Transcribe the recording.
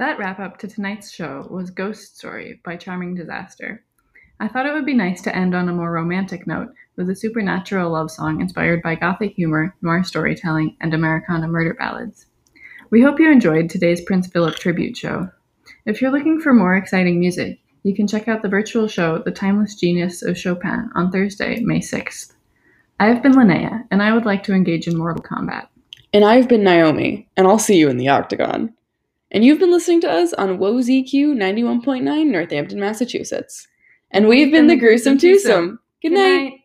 That wrap up to tonight's show was Ghost Story by Charming Disaster. I thought it would be nice to end on a more romantic note with a supernatural love song inspired by gothic humor, noir storytelling, and Americana murder ballads. We hope you enjoyed today's Prince Philip tribute show. If you're looking for more exciting music, you can check out the virtual show The Timeless Genius of Chopin on Thursday, May 6th. I have been Linnea, and I would like to engage in Mortal combat. And I've been Naomi, and I'll see you in the Octagon. And you've been listening to us on WOZQ 91.9 Northampton, Massachusetts. And we've been the Gruesome Twosome. Good night.